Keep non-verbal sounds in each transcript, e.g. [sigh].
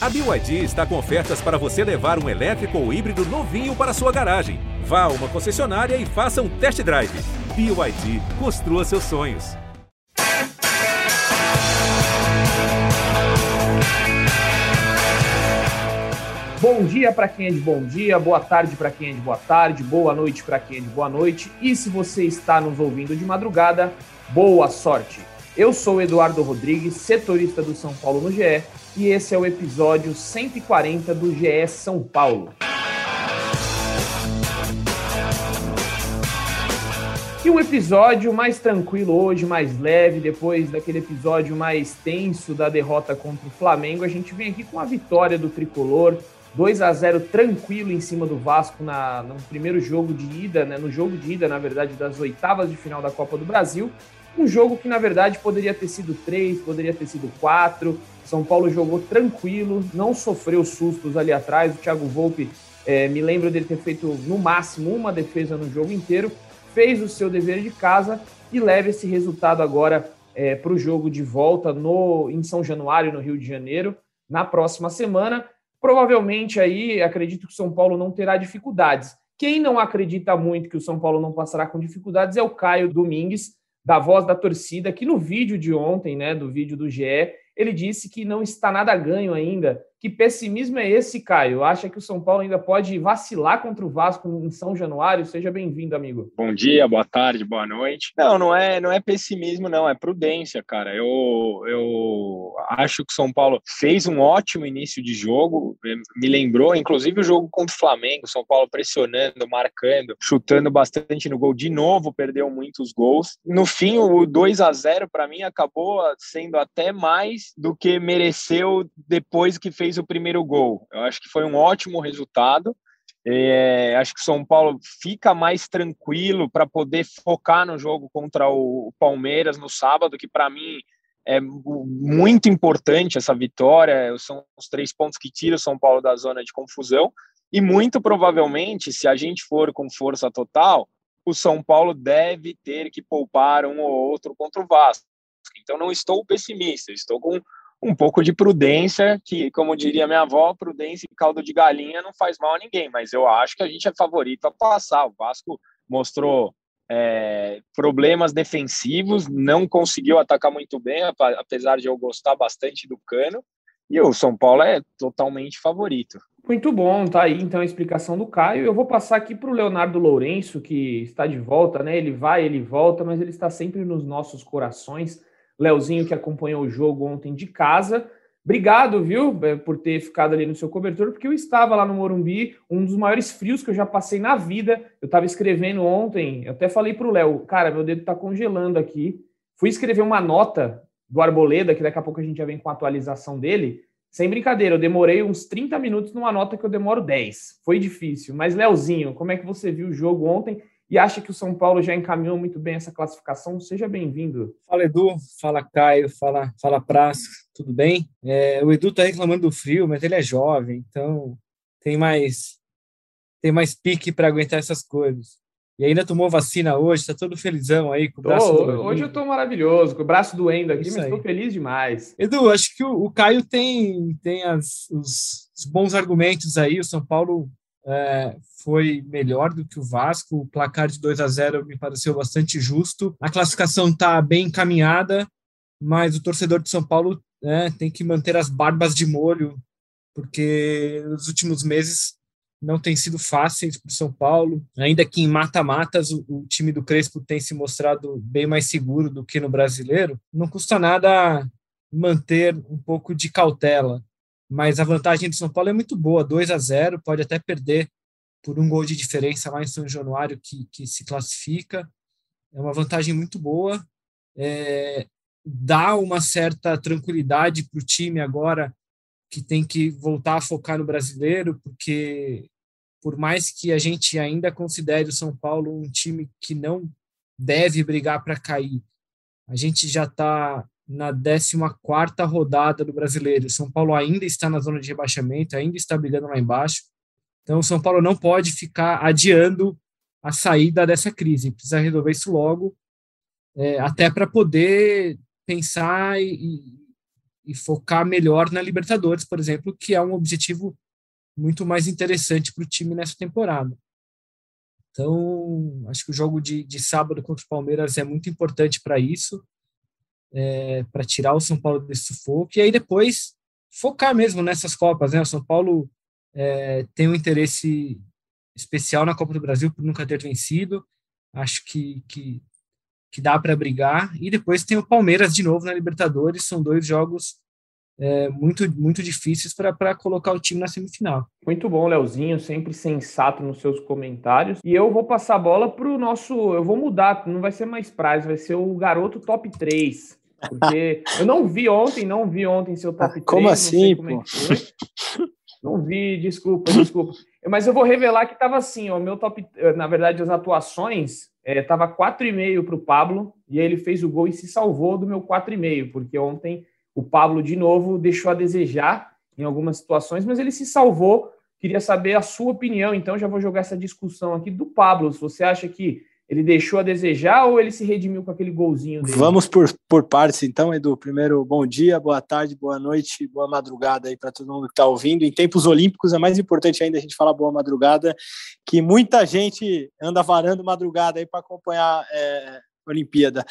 A BYD está com ofertas para você levar um elétrico ou híbrido novinho para sua garagem. Vá a uma concessionária e faça um test drive. BYD, construa seus sonhos. Bom dia para quem é de bom dia, boa tarde para quem é de boa tarde, boa noite para quem é de boa noite. E se você está nos ouvindo de madrugada, boa sorte. Eu sou Eduardo Rodrigues, setorista do São Paulo no GE, e esse é o episódio 140 do GE São Paulo. E um episódio mais tranquilo hoje, mais leve, depois daquele episódio mais tenso da derrota contra o Flamengo, a gente vem aqui com a vitória do tricolor, 2 a 0 tranquilo em cima do Vasco na, no primeiro jogo de ida, né, no jogo de ida, na verdade, das oitavas de final da Copa do Brasil. Um jogo que, na verdade, poderia ter sido três, poderia ter sido quatro. São Paulo jogou tranquilo, não sofreu sustos ali atrás. O Thiago Volpe, é, me lembro dele ter feito no máximo uma defesa no jogo inteiro, fez o seu dever de casa e leva esse resultado agora é, para o jogo de volta no, em São Januário, no Rio de Janeiro, na próxima semana. Provavelmente aí acredito que o São Paulo não terá dificuldades. Quem não acredita muito que o São Paulo não passará com dificuldades é o Caio Domingues, da voz da torcida, que no vídeo de ontem, né, do vídeo do GE, ele disse que não está nada ganho ainda. Que pessimismo é esse, Caio? Acha que o São Paulo ainda pode vacilar contra o Vasco em São Januário? Seja bem-vindo, amigo. Bom dia, boa tarde, boa noite. Não, não é, não é pessimismo, não, é prudência, cara. Eu, eu acho que o São Paulo fez um ótimo início de jogo, me lembrou, inclusive, o jogo contra o Flamengo, São Paulo pressionando, marcando, chutando bastante no gol. De novo, perdeu muitos gols. No fim, o 2 a 0 para mim acabou sendo até mais do que mereceu depois que fez o primeiro gol. Eu acho que foi um ótimo resultado. É, acho que o São Paulo fica mais tranquilo para poder focar no jogo contra o Palmeiras no sábado, que para mim é muito importante essa vitória. São os três pontos que tiram o São Paulo da zona de confusão. E muito provavelmente, se a gente for com força total, o São Paulo deve ter que poupar um ou outro contra o Vasco. Então, não estou pessimista, estou com um pouco de prudência, que, como diria minha avó, prudência e caldo de galinha não faz mal a ninguém, mas eu acho que a gente é favorito a passar. O Vasco mostrou é, problemas defensivos, não conseguiu atacar muito bem, apesar de eu gostar bastante do Cano, e o São Paulo é totalmente favorito. Muito bom, tá aí então a explicação do Caio. Eu vou passar aqui para o Leonardo Lourenço, que está de volta, né? Ele vai, ele volta, mas ele está sempre nos nossos corações. Leozinho, que acompanhou o jogo ontem de casa. Obrigado, viu, é, por ter ficado ali no seu cobertor, porque eu estava lá no Morumbi, um dos maiores frios que eu já passei na vida. Eu estava escrevendo ontem, eu até falei para o Léo, cara, meu dedo está congelando aqui. Fui escrever uma nota do Arboleda, que daqui a pouco a gente já vem com a atualização dele. Sem brincadeira, eu demorei uns 30 minutos numa nota que eu demoro 10. Foi difícil. Mas, Léozinho, como é que você viu o jogo ontem? E acha que o São Paulo já encaminhou muito bem essa classificação, seja bem-vindo. Fala Edu, fala Caio, fala, fala Praça, tudo bem? É, o Edu tá reclamando do frio, mas ele é jovem, então tem mais tem mais pique para aguentar essas coisas. E ainda tomou vacina hoje, tá todo felizão aí com o braço tô, Hoje eu tô maravilhoso, com o braço doendo aqui, Isso mas aí. tô feliz demais. Edu, acho que o, o Caio tem, tem as, os, os bons argumentos aí, o São Paulo é, foi melhor do que o Vasco. O placar de 2 a 0 me pareceu bastante justo. A classificação está bem encaminhada, mas o torcedor de São Paulo né, tem que manter as barbas de molho, porque nos últimos meses não tem sido fáceis para o São Paulo. Ainda que em mata-matas o, o, time do Crespo tem se mostrado bem mais seguro do que no brasileiro, não custa nada manter um pouco de cautela mas a vantagem do São Paulo é muito boa, 2 a 0 pode até perder por um gol de diferença lá em São Januário, que, que se classifica. É uma vantagem muito boa, é, dá uma certa tranquilidade para o time agora, que tem que voltar a focar no brasileiro, porque por mais que a gente ainda considere o São Paulo um time que não deve brigar para cair, a gente já está na 14ª rodada do Brasileiro. São Paulo ainda está na zona de rebaixamento, ainda está brigando lá embaixo. Então, o São Paulo não pode ficar adiando a saída dessa crise. Precisa resolver isso logo, é, até para poder pensar e, e focar melhor na Libertadores, por exemplo, que é um objetivo muito mais interessante para o time nessa temporada. Então, acho que o jogo de, de sábado contra o Palmeiras é muito importante para isso, é, para tirar o São Paulo desse sufoco, e aí depois focar mesmo nessas Copas. Né? O São Paulo é, tem um interesse especial na Copa do Brasil por nunca ter vencido, acho que, que, que dá para brigar, e depois tem o Palmeiras de novo na Libertadores, são dois jogos é, muito, muito difíceis para colocar o time na semifinal. Muito bom, Leozinho, sempre sensato nos seus comentários. E eu vou passar a bola para o nosso. Eu vou mudar, não vai ser mais prazo, vai ser o garoto top 3. Porque eu não vi ontem, não vi ontem seu top 3. Como assim, como é pô? não vi, desculpa, desculpa. Mas eu vou revelar que estava assim, o meu top, na verdade, as atuações estava é, 4,5 para o Pablo, e aí ele fez o gol e se salvou do meu 4,5, porque ontem o Pablo, de novo, deixou a desejar em algumas situações, mas ele se salvou. Queria saber a sua opinião, então já vou jogar essa discussão aqui do Pablo. Se você acha que ele deixou a desejar ou ele se redimiu com aquele golzinho dele? Vamos por, por partes, então, Edu. Primeiro, bom dia, boa tarde, boa noite, boa madrugada aí para todo mundo que está ouvindo. Em tempos olímpicos é mais importante ainda a gente falar boa madrugada, que muita gente anda varando madrugada aí para acompanhar é, Olimpíada.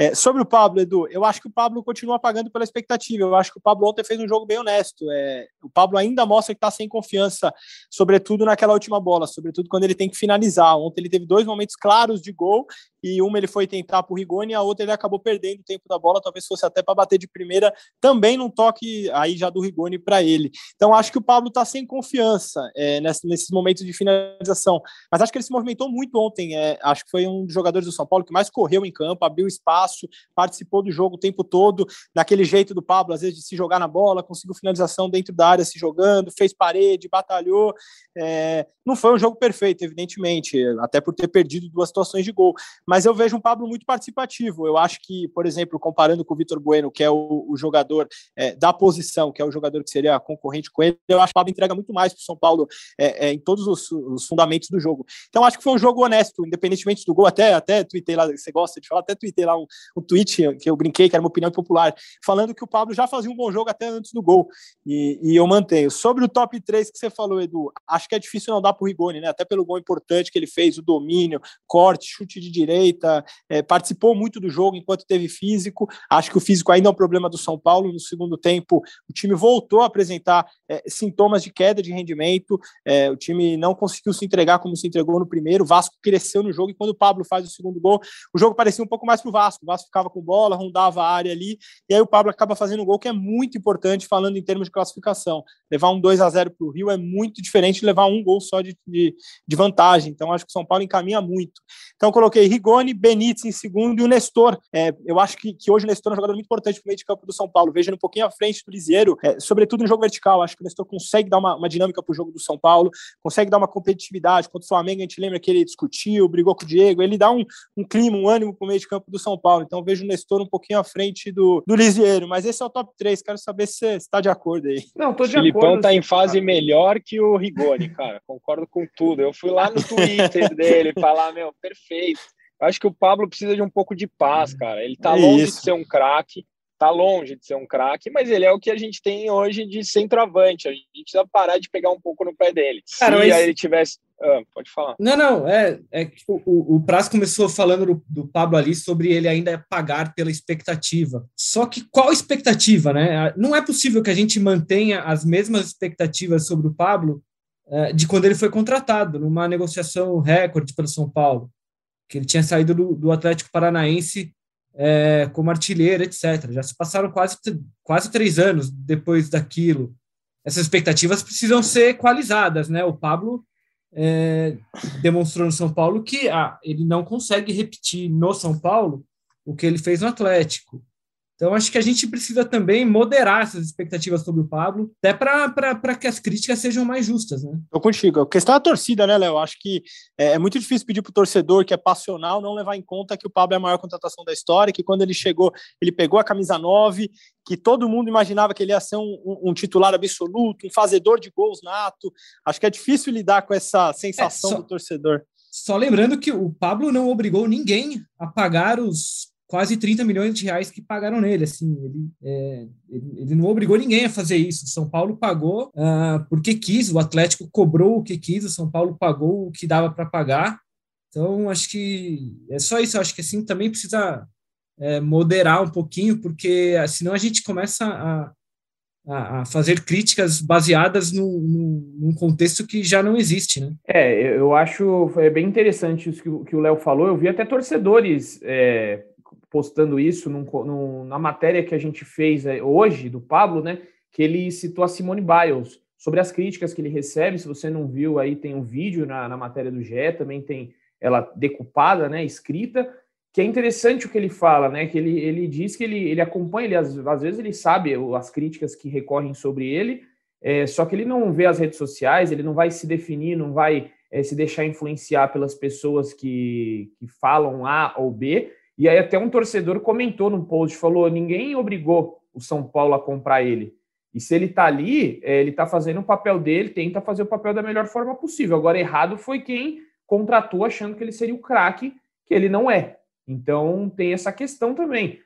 É, sobre o Pablo, Edu, eu acho que o Pablo continua pagando pela expectativa. Eu acho que o Pablo ontem fez um jogo bem honesto. É, o Pablo ainda mostra que está sem confiança, sobretudo naquela última bola, sobretudo quando ele tem que finalizar. Ontem ele teve dois momentos claros de gol e uma ele foi tentar para o Rigoni a outra ele acabou perdendo o tempo da bola, talvez fosse até para bater de primeira, também num toque aí já do Rigoni para ele. Então acho que o Pablo está sem confiança é, nesses, nesses momentos de finalização, mas acho que ele se movimentou muito ontem. É, acho que foi um dos jogadores do São Paulo que mais correu em campo, abriu espaço, participou do jogo o tempo todo, daquele jeito do Pablo, às vezes de se jogar na bola, conseguiu finalização dentro da área se jogando, fez parede, batalhou. É, não foi um jogo perfeito, evidentemente, até por ter perdido duas situações de gol mas eu vejo um Pablo muito participativo. Eu acho que, por exemplo, comparando com o Vitor Bueno, que é o, o jogador é, da posição, que é o jogador que seria concorrente com ele, eu acho que o Pablo entrega muito mais para o São Paulo é, é, em todos os, os, fundamentos do jogo. Então, acho que foi um jogo honesto, independentemente do gol. Até, até tuitei lá, você gosta de falar, até tuitei lá um, um tweet que eu brinquei, que era uma opinião popular, falando que o Pablo já fazia um bom jogo até antes do gol. E, e eu mantenho. Sobre o top 3 que você falou, Edu, acho que é difícil não dar para o Rigoni, né? Até pelo gol importante que ele fez, o domínio, corte, chute de direita é, participou muito do jogo enquanto teve físico. Acho que o físico ainda é um problema do São Paulo. No segundo tempo, o time voltou a apresentar é, sintomas de queda de rendimento. É, o time não conseguiu se entregar como se entregou no primeiro. O Vasco cresceu no jogo e quando o Pablo faz o segundo gol, o jogo parecia um pouco mais para o Vasco. O Vasco ficava com bola, rondava a área ali, e aí o Pablo acaba fazendo um gol que é muito importante, falando em termos de classificação. Levar um 2 a 0 para o Rio é muito diferente de levar um gol só de, de, de vantagem. Então, acho que o São Paulo encaminha muito. Então, coloquei Rigoni, Benítez em segundo e o Nestor. É, eu acho que, que hoje o Nestor é um jogador muito importante para o meio de campo do São Paulo. Ele um pouquinho à frente do Lisieiro, é, sobretudo no jogo vertical. Acho que o Nestor consegue dar uma, uma dinâmica para o jogo do São Paulo, consegue dar uma competitividade. Contra o Flamengo, a gente lembra que ele discutiu, brigou com o Diego. Ele dá um, um clima, um ânimo para o meio de campo do São Paulo. Então vejo o Nestor um pouquinho à frente do, do Lisieiro. Mas esse é o top 3. Quero saber se você está de acordo aí. Não, tô de o Filipão acordo. tá em fase melhor que o Rigoni, cara. Concordo com tudo. Eu fui lá no Twitter [laughs] dele falar, meu, perfeito. Acho que o Pablo precisa de um pouco de paz, cara. Ele tá é longe isso. de ser um craque, tá longe de ser um craque, mas ele é o que a gente tem hoje de centroavante. A gente precisa parar de pegar um pouco no pé dele. Cara, Se mas... ele tivesse. Ah, pode falar. Não, não, é, é que o, o Praz começou falando do, do, Pablo ali sobre ele ainda pagar pela expectativa. Só que qual expectativa, né? Não é possível que a gente mantenha as mesmas expectativas sobre o Pablo é, de quando ele foi contratado, numa negociação recorde pelo São Paulo que ele tinha saído do, do Atlético Paranaense é, como artilheiro, etc. Já se passaram quase, quase três anos depois daquilo. Essas expectativas precisam ser equalizadas, né? O Pablo é, demonstrou no São Paulo que ah, ele não consegue repetir no São Paulo o que ele fez no Atlético. Então, acho que a gente precisa também moderar essas expectativas sobre o Pablo, até para que as críticas sejam mais justas. Né? Estou contigo. A questão da torcida, né, Léo? Acho que é, é muito difícil pedir para o torcedor que é passional não levar em conta que o Pablo é a maior contratação da história, que quando ele chegou, ele pegou a camisa 9, que todo mundo imaginava que ele ia ser um, um, um titular absoluto, um fazedor de gols nato. Acho que é difícil lidar com essa sensação é, só, do torcedor. Só lembrando que o Pablo não obrigou ninguém a pagar os quase 30 milhões de reais que pagaram nele. Assim, ele, é, ele, ele, não obrigou ninguém a fazer isso. O São Paulo pagou uh, porque quis, o Atlético cobrou o que quis, o São Paulo pagou o que dava para pagar. Então, acho que é só isso. Acho que assim também precisa é, moderar um pouquinho, porque ah, senão a gente começa a, a, fazer críticas baseadas no, no, num contexto que já não existe, né? É, eu acho é bem interessante isso que, o Léo falou. Eu vi até torcedores é, postando isso num, num, na matéria que a gente fez é, hoje do Pablo, né? Que ele citou a Simone Biles sobre as críticas que ele recebe. Se você não viu, aí tem um vídeo na, na matéria do GE, também tem ela decupada, né? Escrita que é interessante o que ele fala, né? Que ele, ele diz que ele, ele acompanha, ele, às, às vezes ele sabe as críticas que recorrem sobre ele, é, só que ele não vê as redes sociais, ele não vai se definir, não vai é, se deixar influenciar pelas pessoas que, que falam A ou B. E aí até um torcedor comentou no post, falou, ninguém obrigou o São Paulo a comprar ele. E se ele tá ali, é, ele tá fazendo o papel dele, tenta fazer o papel da melhor forma possível. Agora, errado foi quem contratou achando que ele seria o craque, que ele não é. Então tem essa questão também.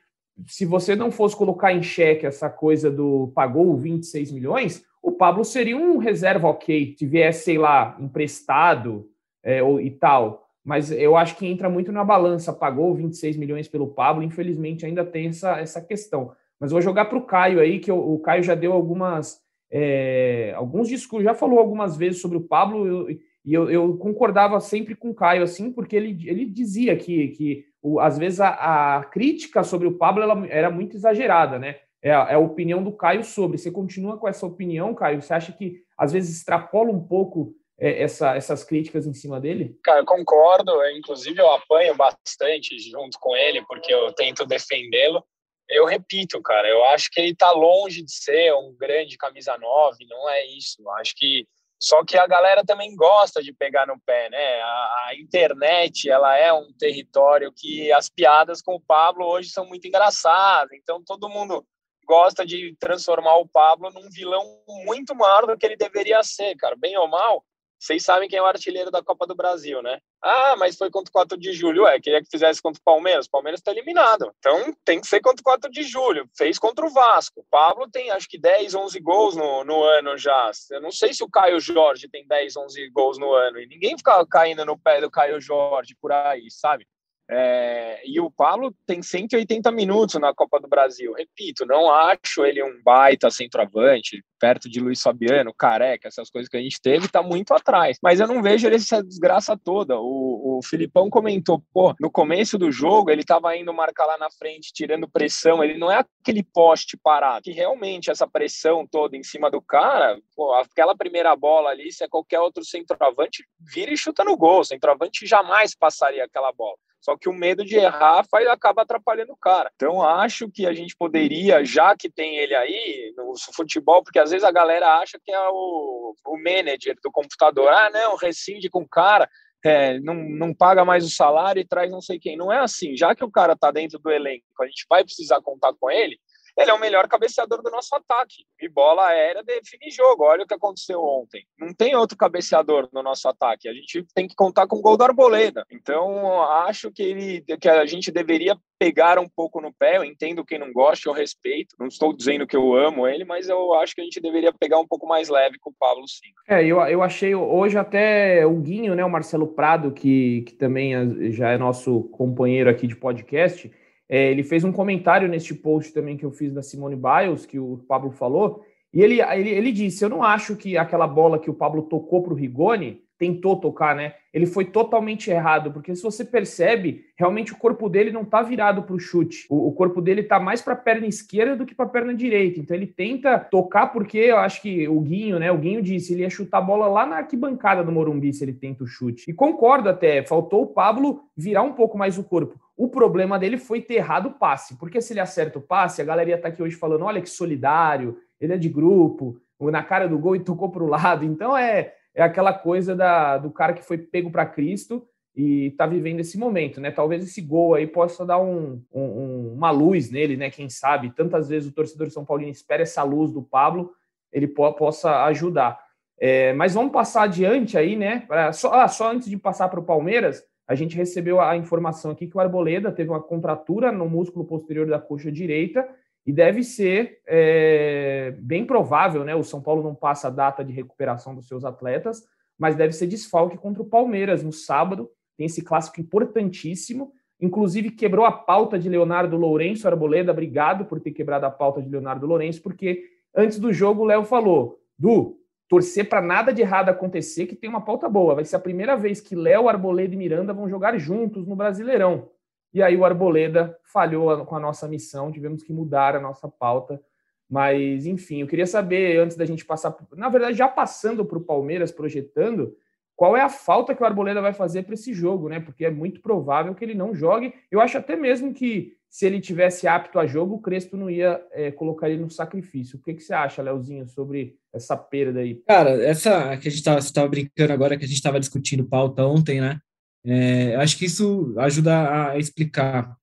Se você não fosse colocar em xeque essa coisa do pagou 26 milhões, o Pablo seria um reserva ok, se viesse, sei lá, emprestado é, ou, e tal. Mas eu acho que entra muito na balança. Pagou 26 milhões pelo Pablo, infelizmente ainda tem essa, essa questão. Mas vou jogar para o Caio aí, que o, o Caio já deu algumas. É, alguns discursos, já falou algumas vezes sobre o Pablo, eu, e eu, eu, concordava sempre com o Caio, assim, porque ele, ele dizia que, que o, às vezes a, a, crítica sobre o Pablo ela, era muito exagerada, né? É a, é a, opinião do Caio sobre. Você continua com essa opinião, Caio? Você acha que às vezes extrapola um pouco essa, essas críticas em cima dele? Cara, eu concordo. Inclusive, eu apanho bastante junto com ele, porque eu tento defendê-lo. Eu repito, cara, eu acho que ele está longe de ser um grande camisa 9, não é isso. Eu acho que só que a galera também gosta de pegar no pé, né? A, a, internet, ela é um território que as piadas com o Pablo hoje são muito engraçadas. Então todo mundo gosta de transformar o Pablo num vilão muito maior do que ele deveria ser, cara. Bem ou mal, vocês sabem quem é o artilheiro da Copa do Brasil, né? Ah, mas foi contra o 4 de julho. É, queria que fizesse contra o Palmeiras. O Palmeiras está eliminado. Então tem que ser contra o 4 de julho. Fez contra o Vasco. O Pablo tem acho que 10, 11 gols no, no ano já. Eu não sei se o Caio Jorge tem 10, 11 gols no ano. E ninguém fica caindo no pé do Caio Jorge por aí, sabe? É, e o Pablo tem 180 minutos na Copa do Brasil. Repito, não acho ele um baita centroavante, perto de Luiz Fabiano, careca, essas coisas que a gente teve, tá muito atrás. Mas eu não vejo ele essa desgraça toda. O, o Filipão comentou, pô, no começo do jogo ele tava indo marcar lá na frente, tirando pressão. Ele não é aquele poste parado, que realmente essa pressão toda em cima do cara, pô, aquela primeira bola ali, se é qualquer outro centroavante, vira e chuta no gol. O centroavante jamais passaria aquela bola. Só que o medo de errar faz, acaba atrapalhando o cara. Então, acho que a gente poderia, já que tem ele aí no futebol, porque às vezes a galera acha que é o, o manager do computador. Ah, não, rescinde com o cara. É, não, não paga mais o salário e traz não sei quem. Não é assim. Já que o cara está dentro do elenco, a gente vai precisar contar com ele, ele é o melhor cabeceador do nosso ataque. E bola aérea define jogo. Olha o que aconteceu ontem. Não tem outro cabeceador no nosso ataque. A gente tem que contar com o gol do Arboleda. Então, acho que, ele, que a gente deveria pegar um pouco no pé. Eu entendo quem não gosta, eu respeito. Não estou dizendo que eu amo ele, mas eu acho que a gente deveria pegar um pouco mais leve com o Pablo sim. É, eu, eu achei hoje até o Guinho, né, o Marcelo Prado, que, que também é, já é nosso companheiro aqui de podcast é, ele fez um comentário neste post também que eu fiz da Simone Biles, que o Pablo falou, e ele, ele, ele disse: Eu não acho que aquela bola que o Pablo tocou para o Rigoni, tentou tocar, né? Ele foi totalmente errado, porque se você percebe, realmente o corpo dele não está virado para o chute. O corpo dele está mais para a perna esquerda do que para a perna direita. Então ele tenta tocar, porque eu acho que o Guinho, né? O Guinho disse, ele ia chutar a bola lá na arquibancada do Morumbi se ele tenta o chute. E concordo até, faltou o Pablo virar um pouco mais o corpo. O problema dele foi ter errado o passe, porque se ele acerta o passe, a galera tá aqui hoje falando: olha que solidário, ele é de grupo, na cara do gol e tocou para o lado. Então é, é aquela coisa da, do cara que foi pego para Cristo e está vivendo esse momento, né? Talvez esse gol aí possa dar um, um, uma luz nele, né? Quem sabe? Tantas vezes o torcedor de São Paulino espera essa luz do Pablo, ele po possa ajudar. É, mas vamos passar adiante aí, né? Só, ah, só antes de passar para o Palmeiras, a gente recebeu a informação aqui que o Arboleda teve uma contratura no músculo posterior da coxa direita e deve ser é, bem provável, né? O São Paulo não passa a data de recuperação dos seus atletas, mas deve ser desfalque contra o Palmeiras no sábado. Tem esse clássico importantíssimo. Inclusive, quebrou a pauta de Leonardo Lourenço Arboleda. Obrigado por ter quebrado a pauta de Leonardo Lourenço, porque antes do jogo o Léo falou: Du, torcer para nada de errado acontecer, que tem uma pauta boa. Vai ser a primeira vez que Léo, Arboleda e Miranda vão jogar juntos no Brasileirão. E aí o Arboleda falhou com a nossa missão, tivemos que mudar a nossa pauta. Mas, enfim, eu queria saber, antes da gente passar, na verdade, já passando para o Palmeiras, projetando, qual é a falta que o Arboleda vai fazer para esse jogo, né? Porque é muito provável que ele não jogue. Eu acho até mesmo que se ele tivesse apto a jogo, o Crespo não ia é, colocar ele no sacrifício. O que, que você acha, Leozinho, sobre essa perda aí? Cara, essa que a gente estava brincando agora, que a gente estava discutindo pauta ontem, né? É, acho que isso ajuda a explicar.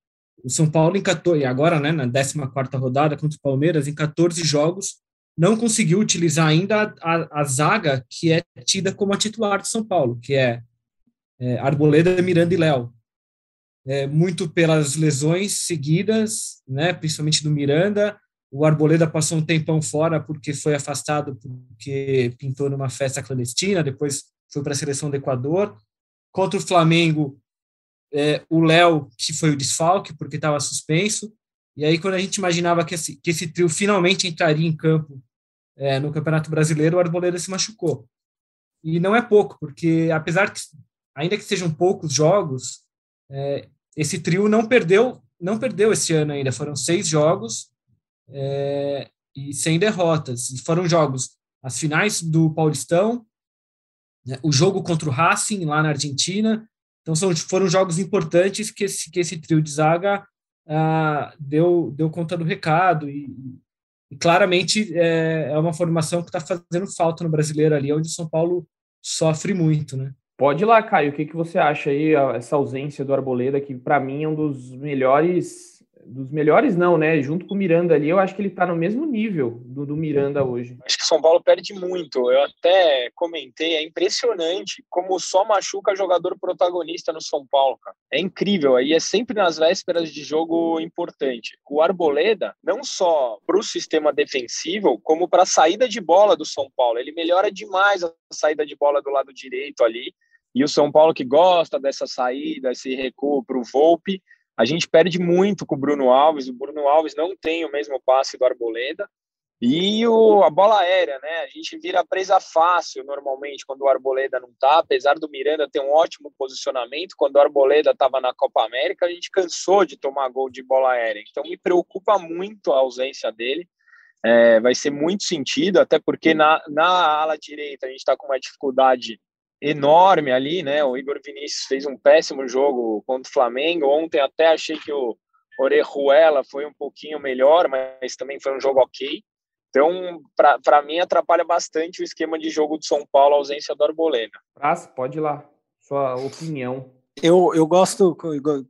O São Paulo, em 14, agora, né, na 14 rodada contra o Palmeiras, em 14 jogos, não conseguiu utilizar ainda a, a, zaga que é tida como a titular do São Paulo, que é, é Arboleda, Miranda e Léo. É, muito pelas lesões seguidas, né, principalmente do Miranda. O Arboleda passou um tempão fora porque foi afastado porque pintou numa festa clandestina, depois foi para a seleção do Equador. Contra o Flamengo, é, o Léo, que foi o desfalque, porque estava suspenso. E aí, quando a gente imaginava que esse, que esse trio finalmente entraria em campo é, no Campeonato Brasileiro, o Arboleda se machucou. E não é pouco, porque apesar que, ainda que sejam poucos jogos, é, esse trio não perdeu, não perdeu esse ano ainda. Foram seis jogos é, e sem derrotas. E foram jogos, as finais do Paulistão, né, o jogo contra o Racing lá na Argentina. Então são, foram jogos importantes que esse, que esse trio de zaga ah, deu, deu conta do recado e, e claramente é, é, uma formação que está fazendo falta no brasileiro ali, onde o São Paulo sofre muito, né? Pode ir lá, Caio. O que, que você acha aí, essa ausência do Arboleda, que para mim é um dos melhores dos melhores não, né? Junto com o Miranda ali, eu acho que ele tá no mesmo nível do, do Miranda hoje. Acho que o São Paulo perde muito. Eu até comentei, é impressionante como só machuca jogador protagonista no São Paulo, cara. É incrível, aí é sempre nas vésperas de jogo importante. O Arboleda, não só para o sistema defensivo, como para saída de bola do São Paulo. Ele melhora demais a saída de bola do lado direito ali. E o São Paulo que gosta dessa saída, esse recuo para o Volpe, a gente perde muito com o Bruno Alves. O Bruno Alves não tem o mesmo passe do Arboleda. E o, a bola aérea, né? A gente vira presa fácil normalmente quando o Arboleda não tá, apesar do Miranda ter um ótimo posicionamento. Quando o Arboleda estava na Copa América, a gente cansou de tomar gol de bola aérea. Então me preocupa muito a ausência dele. É, vai ser muito sentido, até porque na, na ala direita a gente está com uma dificuldade enorme ali, né? O Igor Vinícius fez um péssimo jogo contra o Flamengo. Ontem até achei que o Orejuela foi um pouquinho melhor, mas também foi um jogo ok. Então, para mim, atrapalha bastante o esquema de jogo de São Paulo, a ausência do Arboleda. Praça, pode ir lá. Sua opinião. Eu, eu gosto,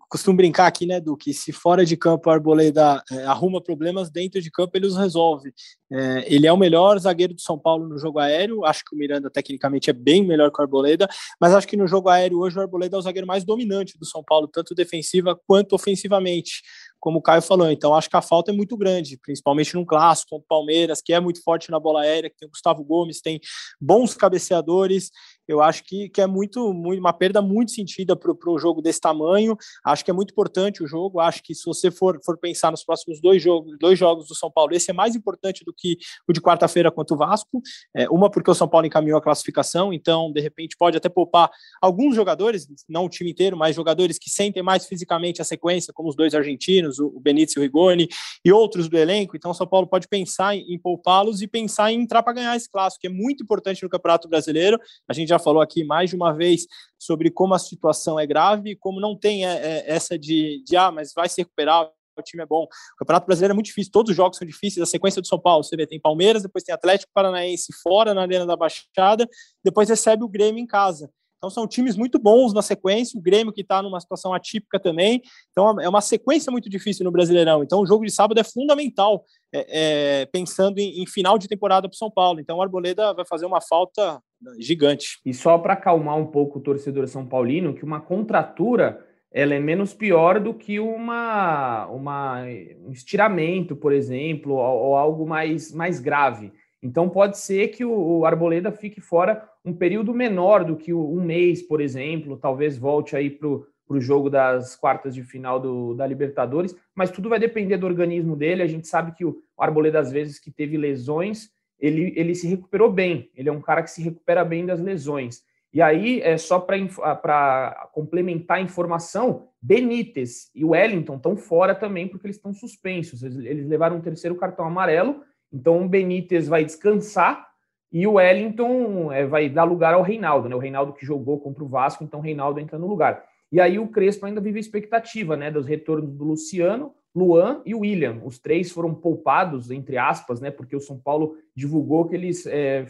costumo brincar aqui, né, do que se fora de campo o Arboleda é, arruma problemas, dentro de campo ele os resolve. É, ele é o melhor zagueiro do São Paulo no jogo aéreo, acho que o Miranda tecnicamente é bem melhor que o Arboleda, mas acho que no jogo aéreo hoje o Arboleda é o zagueiro mais dominante do São Paulo, tanto defensiva quanto ofensivamente como o Caio falou. Então, acho que a falta é muito grande, principalmente num clássico contra o Palmeiras, que é muito forte na bola aérea, que tem o Gustavo Gomes, tem bons cabeceadores eu acho que, que é muito, muito uma perda muito sentida para o jogo desse tamanho. Acho que é muito importante o jogo. Acho que se você for, for pensar nos próximos dois jogos, dois jogos do São Paulo, esse é mais importante do que o de quarta-feira contra o Vasco. É, uma porque o São Paulo encaminhou a classificação, então de repente pode até poupar alguns jogadores, não o time inteiro, mas jogadores que sentem mais fisicamente a sequência, como os dois argentinos, o Benítez e o Rigoni, e outros do elenco. Então o São Paulo pode pensar em, em poupá-los e pensar em entrar para ganhar esse clássico, que é muito importante no Campeonato Brasileiro. A gente já falou aqui mais de uma vez sobre como a situação é grave, como não tem é, é, essa de, de ah, mas vai se recuperar, o time é bom. O Campeonato Brasileiro é muito difícil, todos os jogos são difíceis. A sequência do São Paulo, você vê, tem Palmeiras, depois tem Atlético Paranaense fora na Arena da Baixada, depois recebe o Grêmio em casa. Então são times muito bons na sequência, o Grêmio que está numa situação atípica também. Então é uma sequência muito difícil no Brasileirão. Então o jogo de sábado é fundamental, é, é, pensando em, em, final de temporada para o São Paulo. Então o Arboleda vai fazer uma falta gigante. E só para acalmar um pouco o torcedor são paulino, que uma contratura ela é menos pior do que uma, uma um estiramento, por exemplo, ou, ou algo mais, mais grave. Então pode ser que o, Arboleda fique fora um período menor do que um mês, por exemplo, talvez volte aí para o jogo das quartas de final do, da Libertadores, mas tudo vai depender do organismo dele. A gente sabe que o Arboleda, às vezes, que teve lesões, ele, ele se recuperou bem, ele é um cara que se recupera bem das lesões. E aí, é só para ah, complementar a informação, Benítez e Wellington estão fora também porque eles estão suspensos. Eles, eles levaram um terceiro cartão amarelo, então o Benítez vai descansar e o Wellington é, vai dar lugar ao Reinaldo, né? O Reinaldo que jogou contra o Vasco, então o Reinaldo entra no lugar. E aí o Crespo ainda vive a expectativa, né? Dos retornos do Luciano, Luan e William. Os três foram poupados, entre aspas, né? Porque o São Paulo divulgou que eles é,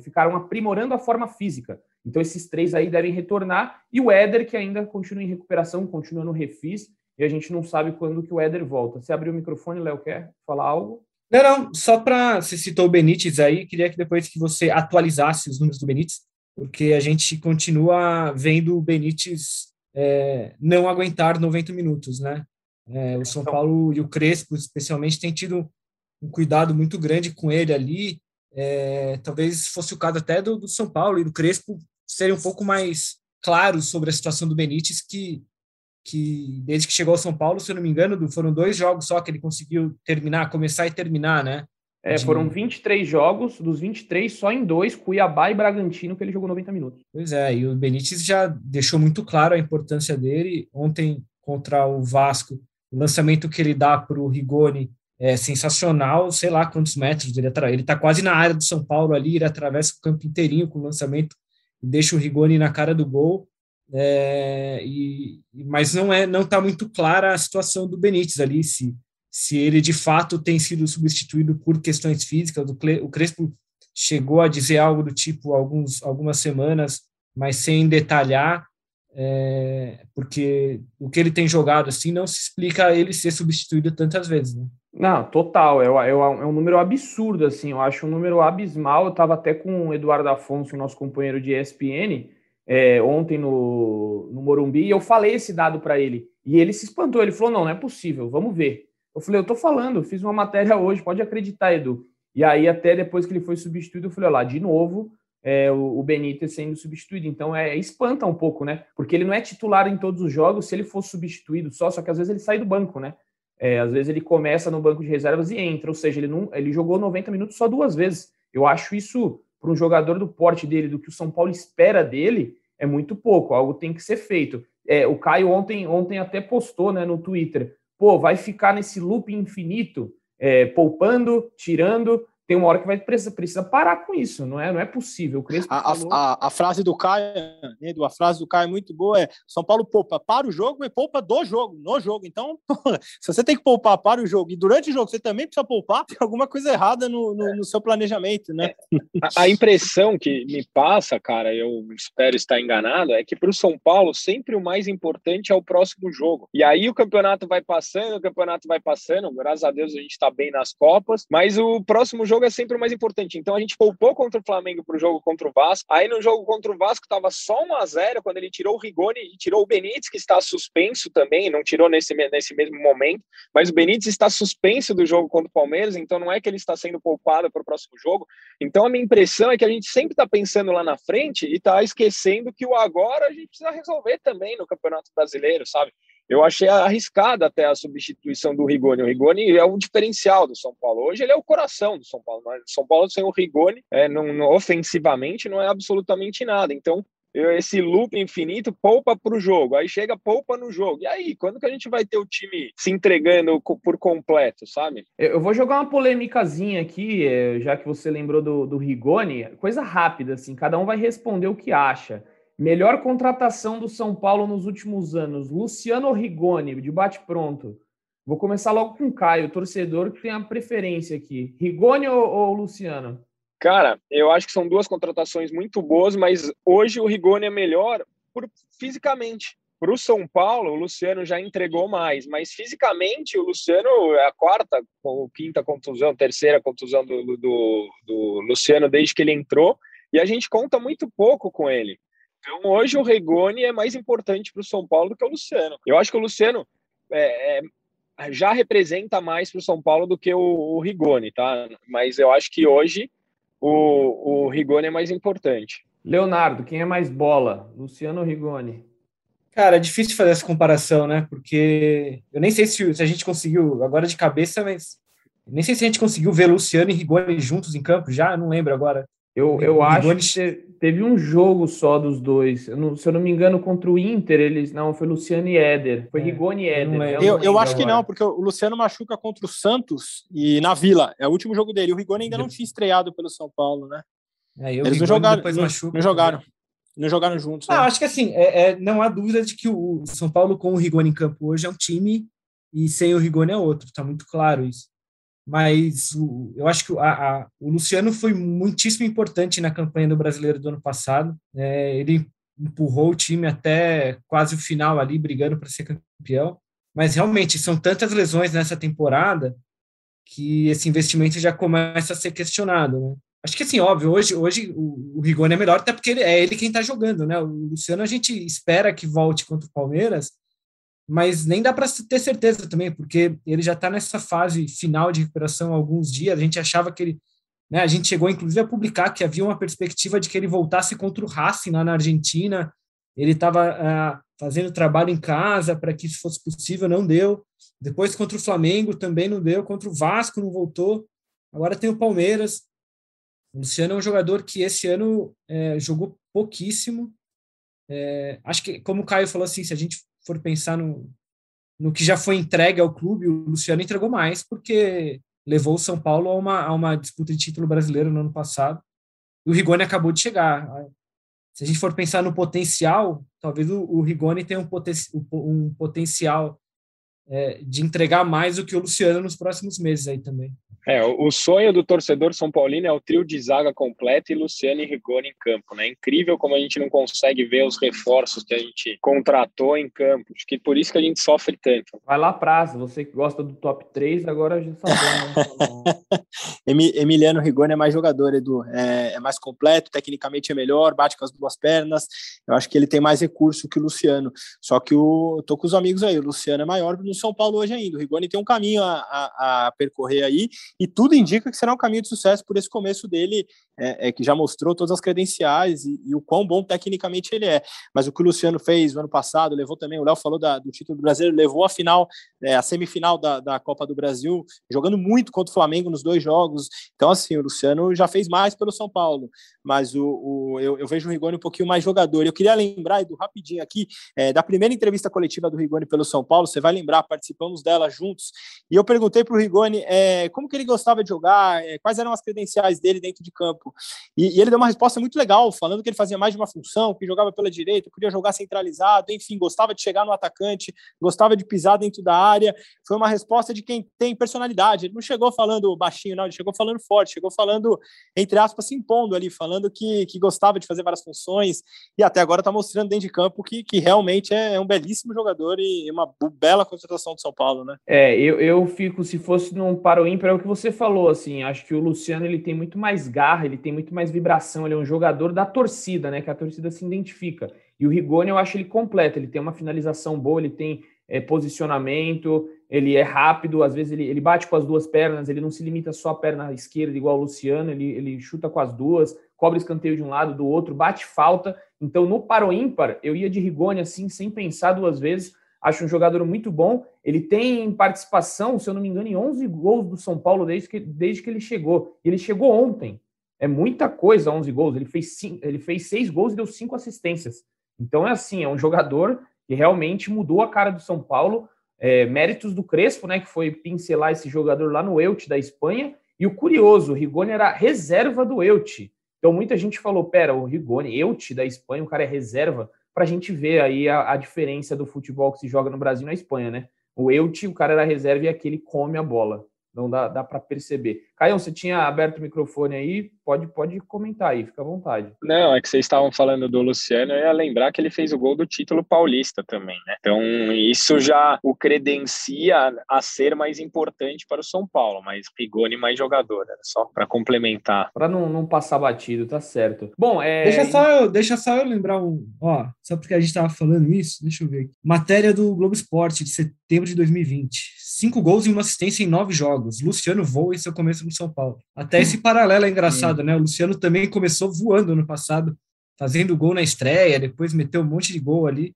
ficaram aprimorando a forma física. Então, esses três aí devem retornar. E o Éder, que ainda continua em recuperação, continua no refis, e a gente não sabe quando que o Éder volta. Você abriu o microfone, Léo, quer falar algo? Não, não, só para. Você citou o Benítez aí, queria que depois que você atualizasse os números do Benítez, porque a gente continua vendo o Benítez é, não aguentar 90 minutos, né? É, o São então Paulo e o Crespo, especialmente, têm tido um cuidado muito grande com ele ali. É, talvez fosse o caso até do, do São Paulo e do Crespo serem um pouco mais claros sobre a situação do Benítez, que, que desde que chegou ao São Paulo, se eu não me engano, foram dois jogos só que ele conseguiu terminar, começar e terminar, né? É, de... foram 23 jogos, dos 23, só em dois, Cuiabá e Bragantino, que ele jogou 90 minutos. Pois é, e o Benítez já deixou muito claro a importância dele. Ontem, contra o Vasco, o lançamento que ele dá para o Rigoni é sensacional, sei lá quantos metros ele Ele está quase na área do São Paulo ali, ele atravessa o campo inteirinho com o lançamento deixa o Rigoni na cara do gol. É, e, mas não é não está muito clara a situação do Benítez ali se se ele de fato tem sido substituído por questões físicas o Crespo chegou a dizer algo do tipo alguns algumas semanas mas sem detalhar é, porque o que ele tem jogado assim não se explica ele ser substituído tantas vezes né? Não, total. É, é, é, um número absurdo, assim. Eu acho um número abismal. Eu estava até com o Eduardo Afonso, nosso companheiro de ESPN, é, ontem no, no Morumbi, e eu falei esse dado para ele. E ele se espantou. Ele falou: não, não é possível, vamos ver. Eu falei: eu estou falando, fiz uma matéria hoje, pode acreditar, Edu. E aí, até depois que ele foi substituído, eu falei: lá, de novo, é, o, o Benítez sendo substituído. Então, é, espanta um pouco, né? Porque ele não é titular em todos os jogos. Se ele for substituído só, só que às vezes ele sai do banco, né? É, às vezes ele começa no banco de reservas e entra, ou seja, ele, não, ele jogou 90 minutos só duas vezes. Eu acho isso, para um jogador do porte dele, do que o São Paulo espera dele, é muito pouco, algo tem que ser feito. É, o Caio ontem, ontem até postou né, no Twitter, pô, vai ficar nesse loop infinito, é, poupando, tirando, tem uma hora que vai precisa, precisa parar com isso, não é, não é possível. A, falou... a, a, frase do Caio, Edu, a frase do Caio é muito boa, é São Paulo poupa para o jogo e poupa do jogo, no jogo. Então, [laughs] se você tem que poupar para o jogo e durante o jogo você também precisa poupar, tem [laughs] alguma coisa errada no, no, no seu planejamento, né? A, a, impressão que me passa, cara, eu espero estar enganado, é que para o São Paulo sempre o mais importante é o próximo jogo. E aí o campeonato vai passando, o campeonato vai passando, graças a Deus a gente está bem nas Copas, mas o próximo jogo jogo é sempre o mais importante. Então a gente poupou contra o Flamengo para o jogo contra o Vasco. Aí no jogo contra o Vasco estava só 1 a 0 quando ele tirou o Rigoni e tirou o Benítez, que está suspenso também, não tirou nesse, nesse mesmo momento, mas o Benítez está suspenso do jogo contra o Palmeiras, então não é que ele está sendo poupado para o próximo jogo. Então a minha impressão é que a gente sempre está pensando lá na frente e está esquecendo que o agora a gente precisa resolver também no Campeonato Brasileiro, sabe? Eu achei arriscada até a substituição do Rigoni. O Rigoni é o diferencial do São Paulo. Hoje ele é o coração do São Paulo. Mas São Paulo sem o Rigoni, é, não, não, ofensivamente, não é absolutamente nada. Então, esse loop infinito poupa para o jogo, aí chega poupa no jogo. E aí, quando que a gente vai ter o time se entregando por completo, sabe? Eu vou jogar uma polêmicazinha aqui, é, já que você lembrou do, do Rigoni, coisa rápida, assim, cada um vai responder o que acha. Melhor contratação do São Paulo nos últimos anos, Luciano Rigoni, de bate pronto. Vou começar logo com o Caio, torcedor que tem a preferência aqui. Rigoni ou, ou Luciano? Cara, eu acho que são duas contratações muito boas, mas hoje o Rigoni é melhor por, fisicamente. Para o São Paulo, o Luciano já entregou mais, mas fisicamente o Luciano é a quarta ou quinta contusão, terceira contusão do, do, do Luciano desde que ele entrou E a gente conta muito pouco com ele. Então, hoje o Rigoni é mais importante para o São Paulo do que o Luciano. Eu acho que o Luciano é, é, já representa mais para o São Paulo do que o, o, Rigoni, tá? Mas eu acho que hoje o, o Rigoni é mais importante. Leonardo, quem é mais bola? Luciano ou Rigoni? Cara, é difícil fazer essa comparação, né? Porque eu nem sei se, se a gente conseguiu, agora de cabeça, mas nem sei se a gente conseguiu ver Luciano e Rigoni juntos em campo já, não lembro agora. Eu, eu acho que teve um jogo só dos dois. Eu não, se eu não me engano, contra o Inter, eles. Não, foi Luciano e Éder. Foi é, Rigoni e Éder. Eu, eu, eu acho agora. que não, porque o Luciano machuca contra o Santos e na Vila. É o último jogo dele. O Rigoni ainda não tinha estreado pelo São Paulo, né? É, eles não jogaram, não, machuca, não jogaram. Não jogaram juntos. Né? Ah, acho que assim, é, é, não há dúvida de que o São Paulo com o Rigoni em campo hoje é um time e sem o Rigoni é outro. Tá muito claro isso mas o, eu acho que a, a, o Luciano foi muitíssimo importante na campanha do Brasileiro do ano passado. É, ele empurrou o time até quase o final ali, brigando para ser campeão. Mas realmente são tantas lesões nessa temporada que esse investimento já começa a ser questionado. Né? Acho que assim, óbvio, hoje, hoje o, o Rigoni é melhor, até porque ele, é ele quem está jogando, né? O Luciano a gente espera que volte contra o Palmeiras, mas nem dá para ter certeza também, porque ele já está nessa fase final de recuperação há alguns dias. A gente achava que ele. Né, a gente chegou, inclusive, a publicar que havia uma perspectiva de que ele voltasse contra o Racing lá na Argentina. Ele estava uh, fazendo trabalho em casa para que isso fosse possível, não deu. Depois, contra o Flamengo, também não deu. Contra o Vasco, não voltou. Agora tem o Palmeiras. O Luciano é um jogador que esse ano é, jogou pouquíssimo. É, acho que, como o Caio falou assim, se a gente for pensar no, no que já foi entregue ao clube, o Luciano entregou mais, porque levou o São Paulo a uma, a uma disputa de título brasileiro no ano passado. E o Rigoni acabou de chegar. Se a gente for pensar no potencial, talvez o, o Rigoni tenha um, poten um potencial é, de entregar mais do que o Luciano nos próximos meses aí também. É, o sonho do torcedor São Paulino é o trio de zaga completo e Luciano e Rigoni em campo, né? Incrível como a gente não consegue ver os reforços que a gente contratou em campo. Acho que por isso que a gente sofre tanto. Vai lá, Praça, você que gosta do top 3, agora a gente sabe. Né? [laughs] Emiliano Rigoni é mais jogador, Edu. É, é, mais completo, tecnicamente é melhor, bate com as duas pernas. Eu acho que ele tem mais recurso que o Luciano. Só que o, eu tô com os amigos aí, o Luciano é maior no São Paulo hoje ainda. O Rigoni tem um caminho a, a, a percorrer aí e tudo indica que será um caminho de sucesso por esse começo dele, é, é que já mostrou todas as credenciais e, e, o quão bom tecnicamente ele é. Mas o que o Luciano fez no ano passado, levou também, o Léo falou da, do título do brasileiro, levou a final, é, a semifinal da, da Copa do Brasil, jogando muito contra o Flamengo nos dois jogos. Então, assim, o Luciano já fez mais pelo São Paulo, mas o, o eu, eu, vejo o Rigoni um pouquinho mais jogador. Eu queria lembrar, Edu, rapidinho aqui, é, da primeira entrevista coletiva do Rigoni pelo São Paulo, você vai lembrar, participamos dela juntos, e eu perguntei para o Rigoni é, como que ele gostava de jogar, é, quais eram as credenciais dele dentro de campo. E, e, ele deu uma resposta muito legal, falando que ele fazia mais de uma função, que jogava pela direita, podia jogar centralizado, enfim, gostava de chegar no atacante, gostava de pisar dentro da área. Foi uma resposta de quem tem personalidade. Ele não chegou falando baixinho, não, ele chegou falando forte, chegou falando, entre aspas, se impondo ali, falando que, que gostava de fazer várias funções e até agora está mostrando dentro de campo que, que realmente é, um belíssimo jogador e uma bela contratação do São Paulo, né? É, eu, eu fico, se fosse num para o ímpar, é o que você falou falou, assim, acho que o Luciano ele tem muito mais garra, ele tem muito mais vibração, ele é um jogador da torcida, né? Que a torcida se identifica. E o Rigoni eu acho ele completo, ele tem uma finalização boa, ele tem é, posicionamento, ele é rápido, às vezes ele, ele bate com as duas pernas, ele não se limita só à perna esquerda, igual o Luciano, ele, ele chuta com as duas, cobra escanteio de um lado, do outro, bate falta. Então, no paro ímpar, eu ia de Rigoni assim, sem pensar duas vezes Acho um jogador muito bom. Ele tem participação, se eu não me engano, em 11 gols do São Paulo desde que, desde que ele chegou. Ele chegou ontem. É muita coisa, 11 gols. Ele fez, cinco, ele fez seis gols e deu cinco assistências. Então é assim, é um jogador que realmente mudou a cara do São Paulo. É, méritos do Crespo, né, que foi pincelar esse jogador lá no Elche da Espanha. E o curioso, o Rigoni era reserva do Elche. Então muita gente falou, pera, o Rigoni, Elche da Espanha, o cara é reserva para a gente ver aí a, a, diferença do futebol que se joga no Brasil e na Espanha, né? O Elche, o cara era reserva e aquele come a bola. Não dá, dá para perceber. Caio, você tinha aberto o microfone aí, pode, pode comentar aí, fica à vontade. Não, é que vocês estavam falando do Luciano, eu ia lembrar que ele fez o gol do título paulista também, né? Então, isso já o credencia a ser mais importante para o São Paulo, mas Rigoni mais jogador, né? só para complementar. Para não, não passar batido, tá certo. Bom, é... Deixa só eu, deixa só eu lembrar um, ó, só porque a gente estava falando isso, deixa eu ver aqui. Matéria do Globo Esporte de setembro de 2020 cinco gols e uma assistência em nove jogos. Luciano voa em seu começo no São Paulo. Até esse paralelo é engraçado, né? O Luciano também começou voando no passado, fazendo gol na estreia, depois meteu um monte de gol ali.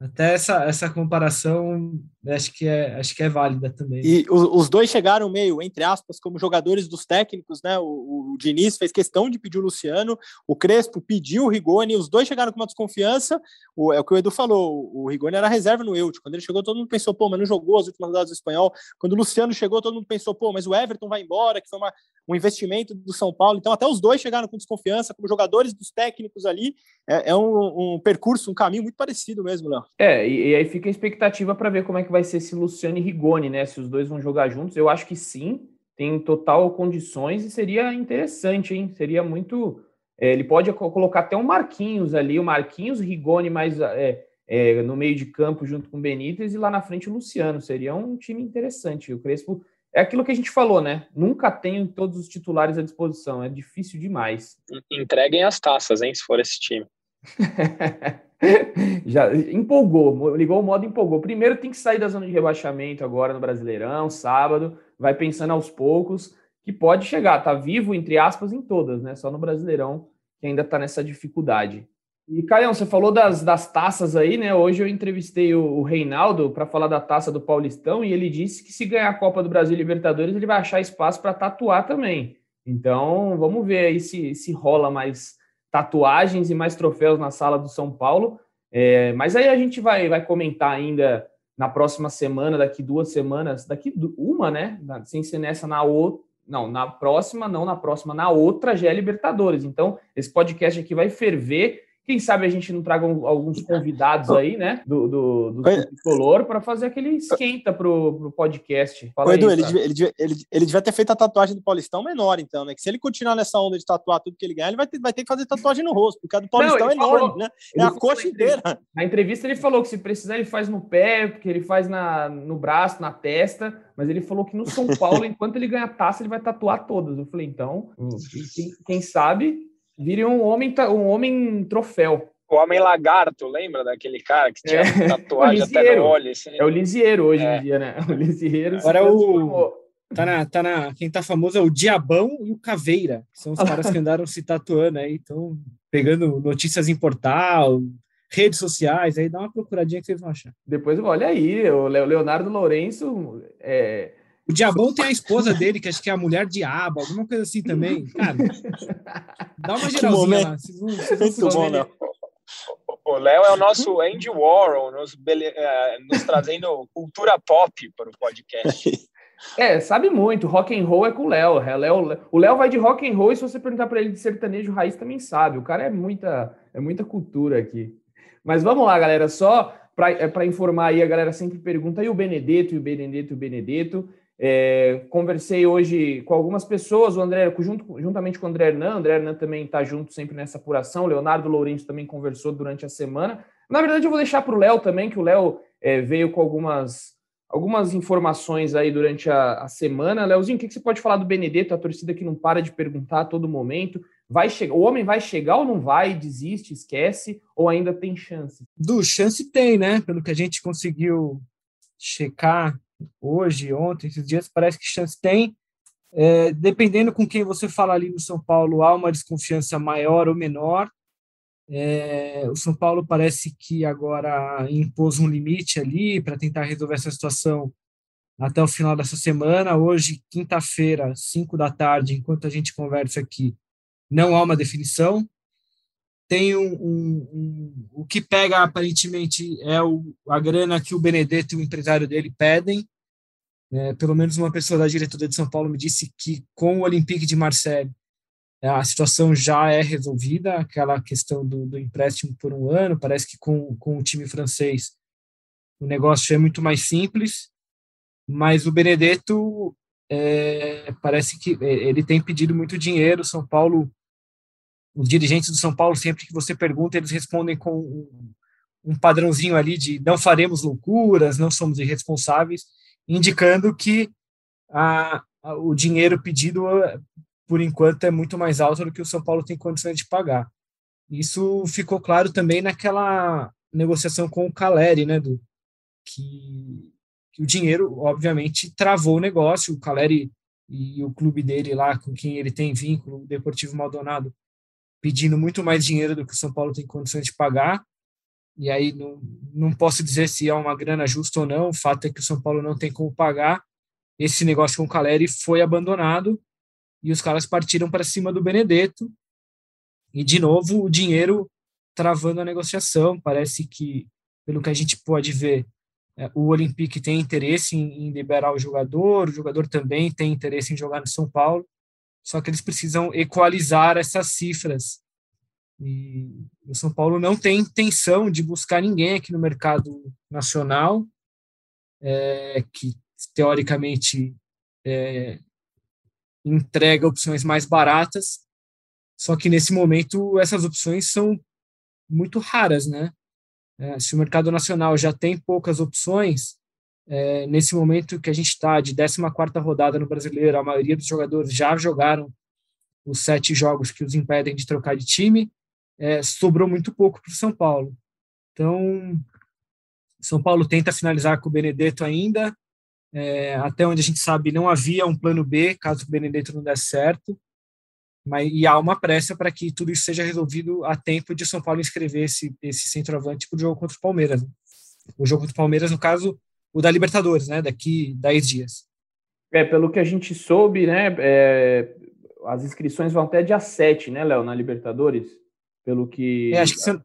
Até essa, essa comparação acho que é, acho que é válida também. E os, os dois chegaram meio, entre aspas, como jogadores dos técnicos, né? O, o, Diniz fez questão de pedir o Luciano, o Crespo pediu o Rigoni, os dois chegaram com uma desconfiança. O, é o que o Edu falou: o Rigoni era reserva no Eute. Quando ele chegou, todo mundo pensou, pô, mas não jogou as últimas rodadas do espanhol. Quando o Luciano chegou, todo mundo pensou, pô, mas o Everton vai embora, que foi uma, um investimento do São Paulo. Então, até os dois chegaram com desconfiança, como jogadores dos técnicos ali. É, é um, um, percurso, um caminho muito parecido mesmo, Léo. É, e, e aí fica a expectativa para ver como é que vai ser esse Luciano e Rigoni, né? Se os dois vão jogar juntos, eu acho que sim, tem total condições e seria interessante, hein? Seria muito. É, ele pode colocar até um Marquinhos ali, o Marquinhos, Rigoni mais é, é, no meio de campo junto com o Benítez e lá na frente o Luciano. Seria um time interessante. O Crespo é aquilo que a gente falou, né? Nunca tem todos os titulares à disposição, é difícil demais. Entreguem as taças, hein, se for esse time. [laughs] [laughs] Já empolgou, ligou o modo empolgou. Primeiro tem que sair da zona de rebaixamento agora no Brasileirão, sábado, vai pensando aos poucos que pode chegar, tá vivo, entre aspas, em todas, né? Só no Brasileirão que ainda tá nessa dificuldade. E, Caião, você falou das, das taças aí, né? Hoje eu entrevistei o, o Reinaldo para falar da taça do Paulistão e ele disse que se ganhar a Copa do Brasil Libertadores, ele vai achar espaço para tatuar também. Então, vamos ver aí se, se rola mais tatuagens e mais troféus na sala do São Paulo. É, mas aí a gente vai, vai comentar ainda na próxima semana, daqui duas semanas, daqui uma, né? Sem ser nessa na outra. Não, na próxima, não na próxima, na outra já é Libertadores. Então, esse podcast aqui vai ferver quem sabe a gente não traga alguns convidados aí, né? Do, do, do tricolor para fazer aquele esquenta pro, pro podcast. Fala Ô, Edu, aí, ele, devia, ele, devia, ele, ele devia ter feito a tatuagem do Paulistão menor, então, né? Que se ele continuar nessa onda de tatuar tudo que ele ganhar, ele vai ter, vai ter que fazer tatuagem no rosto, porque a do Paulistão não, é enorme, falou, né? É a coxa inteira. Na entrevista ele falou que se precisar ele faz no pé, porque ele faz na, no braço, na testa, mas ele falou que no São Paulo, [laughs] enquanto ele ganha taça, ele vai tatuar todas. Eu falei, então, quem, quem sabe Vire um homem, um homem troféu. O homem lagarto, lembra daquele cara que tinha é. [laughs] tatuagem até no olho? Assim? É o Lisieiro hoje é. em dia, né? [laughs] O Lisieiro. Agora é o. Tá na, tá na, quem tá famoso é o Diabão e o Caveira, que são os [laughs] caras que andaram se tatuando aí, então pegando notícias em portal, redes sociais, aí dá uma procuradinha que vocês vão achar. Depois, olha aí, o Leonardo Lourenço é, o Diabão tem a esposa dele, que acho que é a mulher diabo, alguma coisa assim também. Cara, dá uma geralzinha lá. Vocês vão, vocês vão bom, né? O Léo é o nosso Andy Warhol, nos, é, nos trazendo cultura pop para o podcast. [laughs] É, sabe muito. Rock and roll é com o Léo. O Léo vai de rock and roll e se você perguntar para ele de sertanejo raiz também sabe. O cara é muita, é muita cultura aqui. Mas vamos lá, galera. Só para é, informar aí, a galera sempre pergunta e o Benedetto, e o Benedetto, e o Benedetto. É, conversei hoje com algumas pessoas, o André, junto, juntamente com o André Hernan, o André Hernan também está junto sempre nessa apuração, o Leonardo Lourenço também conversou durante a semana. Na verdade, eu vou deixar para o Léo também, que o Léo é, veio com algumas, algumas informações aí durante a, a semana. Léozinho, o que, que, você pode falar do Benedetto, a torcida que não para de perguntar a todo momento? Vai chegar, o homem vai chegar ou não vai? Desiste, esquece, ou ainda tem chance? Do chance tem, né? Pelo que a gente conseguiu checar hoje, ontem, esses dias, parece que chance tem. É, dependendo com quem você fala ali no São Paulo, há uma desconfiança maior ou menor. É, o São Paulo parece que agora impôs um limite ali para tentar resolver essa situação até o final dessa semana. Hoje, quinta-feira, 5 da tarde, enquanto a gente conversa aqui, não há uma definição tem um, um, um, o que pega aparentemente é o, a grana que o Benedetto e o empresário dele pedem. É, pelo menos uma pessoa da diretoria de São Paulo me disse que com o Olympique de Marseille é, a situação já é resolvida, aquela questão do, do empréstimo por um ano. Parece que com, com o time francês o negócio é muito mais simples, mas o Benedetto é, parece que é, ele tem pedido muito dinheiro. São Paulo, os dirigentes do São Paulo, sempre que você pergunta, eles respondem com um, um padrãozinho ali de não faremos loucuras, não somos irresponsáveis, indicando que a, a, o dinheiro pedido, por enquanto, é muito mais alto do que o São Paulo tem condições de pagar. Isso ficou claro também naquela negociação com o Caleri, né, do, que, que o dinheiro, obviamente, travou o negócio. O Caleri e o clube dele lá, com quem ele tem vínculo, o Deportivo Maldonado, pedindo muito mais dinheiro do que o São Paulo tem condições de pagar. E aí não, não posso dizer se é uma grana justa ou não. O fato é que o São Paulo não tem como pagar. Esse negócio com o Caleri foi abandonado e os caras partiram para cima do Benedetto. E de novo o dinheiro travando a negociação. Parece que, pelo que a gente pode ver, é, o Olympique tem interesse em, em, liberar o jogador, o jogador também tem interesse em jogar no São Paulo, só que eles precisam equalizar essas cifras. E o São Paulo não tem intenção de buscar ninguém aqui no mercado nacional, é, que teoricamente é, entrega opções mais baratas, só que nesse momento essas opções são muito raras, né? É, se o mercado nacional já tem poucas opções, é, nesse momento que a gente está de 14 rodada no Brasileiro, a maioria dos jogadores já jogaram os sete jogos que os impedem de trocar de time, é, sobrou muito pouco para o São Paulo. Então, São Paulo tenta finalizar com o Benedetto ainda, é, até onde a gente sabe não havia um plano B caso o Benedetto não desse certo. Mas, e há uma pressa para que tudo isso seja resolvido a tempo de São Paulo inscrever esse, esse centroavante para o jogo contra o Palmeiras. Né? O jogo contra o Palmeiras, no caso, o da Libertadores, né? Daqui 10 dias. É, pelo que a gente soube, né? É, as inscrições vão até dia 7, né, Léo, na Libertadores? Pelo que. É, acho que são,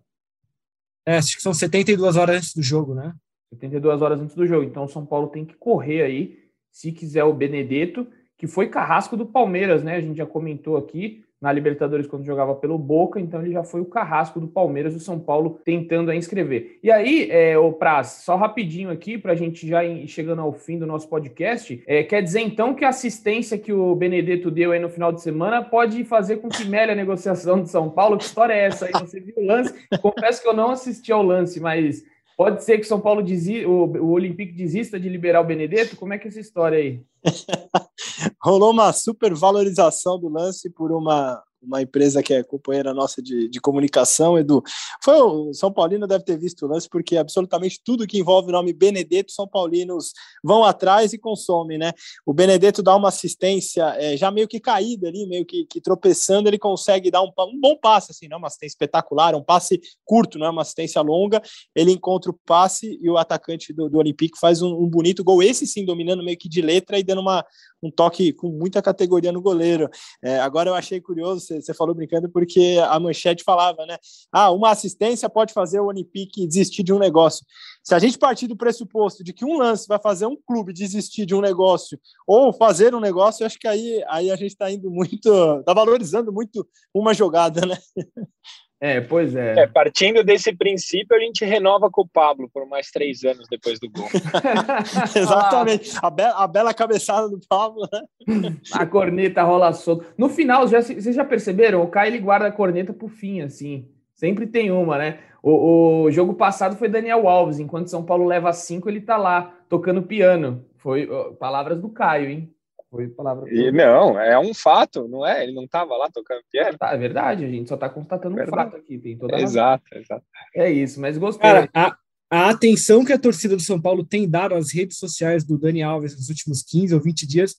é, acho que são 72 horas antes do jogo, né? 72 horas antes do jogo. Então o São Paulo tem que correr aí, se quiser o Benedetto que foi carrasco do Palmeiras, né? A gente já comentou aqui na Libertadores quando jogava pelo Boca, então ele já foi o carrasco do Palmeiras, o São Paulo tentando a inscrever. E aí, é, o Praz, só rapidinho aqui, para a gente já ir chegando ao fim do nosso podcast, é, quer dizer então que a assistência que o Benedetto deu aí no final de semana pode fazer com que melhe a negociação de São Paulo? Que história é essa aí? Você viu o lance? Confesso que eu não assisti ao lance, mas Pode ser que São Paulo desi o, o Olympique desista de liberar o Benedetto? Como é que é essa história aí? [laughs] Rolou uma supervalorização do lance por uma uma empresa que é companheira nossa de, de comunicação, Edu. Foi o São Paulino deve ter visto o lance, porque absolutamente tudo que envolve o nome Benedetto, São Paulinos vão atrás e consomem, né? O Benedetto dá uma assistência é, já meio que caída ali, meio que, que, tropeçando, ele consegue dar um, um bom passe, assim, não é uma assistência espetacular, um passe curto, não é uma assistência longa. Ele encontra o passe e o atacante do, do Olympique faz um, um bonito gol, esse sim, dominando meio que de letra e dando uma, um toque com muita categoria no goleiro. É, agora eu achei curioso, você falou brincando, porque a manchete falava, né? Ah, uma assistência pode fazer o Olympique desistir de um negócio. Se a gente partir do pressuposto de que um lance vai fazer um clube desistir de um negócio ou fazer um negócio, acho que aí, aí a gente está indo muito, está valorizando muito uma jogada, né? [laughs] É, pois é. é. Partindo desse princípio, a gente renova com o Pablo por mais três anos depois do gol. [laughs] [laughs] Exatamente. A, be a, bela cabeçada do Pablo, né? [laughs] A corneta rola solto. No final, já, vocês já perceberam? O Caio ele guarda a corneta pro fim, assim. Sempre tem uma, né? O, o jogo passado foi Daniel Alves. Enquanto São Paulo leva cinco, ele tá lá tocando piano. Foi palavras do Caio, hein? Foi palavra. E, não, é um fato, não é? Ele não estava lá tocando piano. Tá, é verdade, a gente só está constatando verdade. um fato aqui. Tem toda a exato, exato. É isso, mas gostei. Cara, a, a atenção que a torcida do São Paulo tem dado às redes sociais do Dani Alves nos últimos 15 ou 20 dias,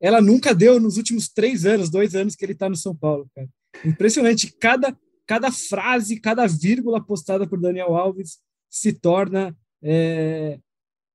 ela nunca deu nos últimos três anos, dois anos que ele está no São Paulo, cara. Impressionante. Cada, cada frase, cada vírgula postada por Daniel Alves se torna é,